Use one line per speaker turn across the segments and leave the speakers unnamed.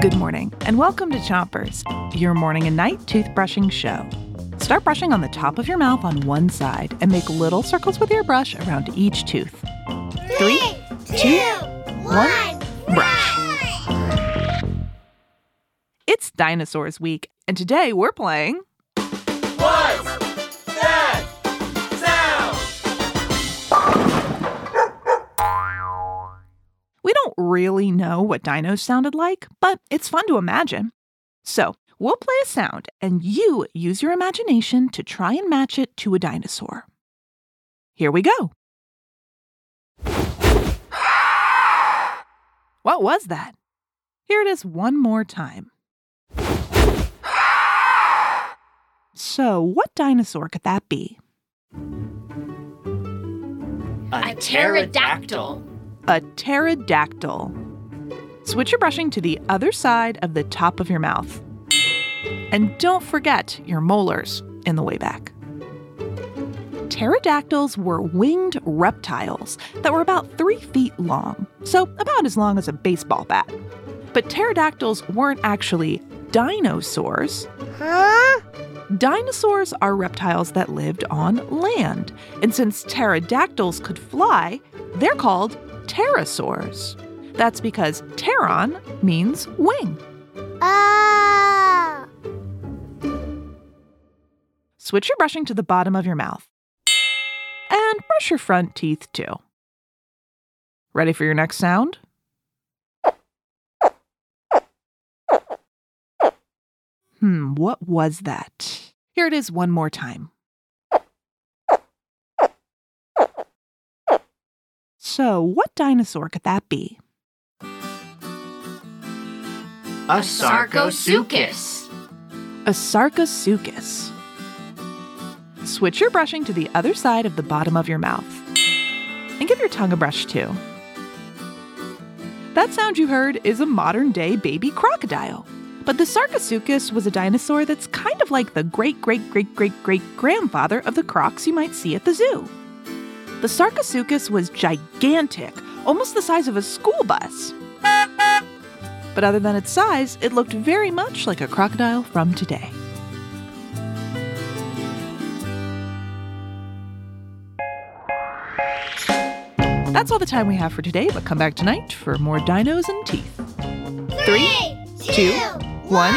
Good morning, and welcome to Chompers, your morning and night toothbrushing show. Start brushing on the top of your mouth on one side and make little circles with your brush around each tooth. Three, two, one, brush. It's Dinosaurs Week, and today we're playing. Really know what dinos sounded like, but it's fun to imagine. So, we'll play a sound, and you use your imagination to try and match it to a dinosaur. Here we go. What was that? Here it is one more time. So, what dinosaur could that be?
A pterodactyl.
A pterodactyl. Switch your brushing to the other side of the top of your mouth. And don't forget your molars in the way back. Pterodactyls were winged reptiles that were about three feet long, so about as long as a baseball bat. But pterodactyls weren't actually dinosaurs.
Huh?
Dinosaurs are reptiles that lived on land, and since pterodactyls could fly, they're called pterosaurs. That's because pteron means wing.
Ah!
Switch your brushing to the bottom of your mouth. And brush your front teeth too. Ready for your next sound? Hmm, what was that? Here it is one more time. So, what dinosaur could that be?
A sarcosuchus.
A Sarcosuchus. Switch your brushing to the other side of the bottom of your mouth. And give your tongue a brush too. That sound you heard is a modern day baby crocodile. But the Sarcosuchus was a dinosaur that's kind of like the great great great great great grandfather of the crocs you might see at the zoo. The Sarcosuchus was gigantic, almost the size of a school bus. But other than its size, it looked very much like a crocodile from today. That's all the time we have for today, but come back tonight for more dinos and teeth. Three, two, one,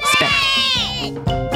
spent.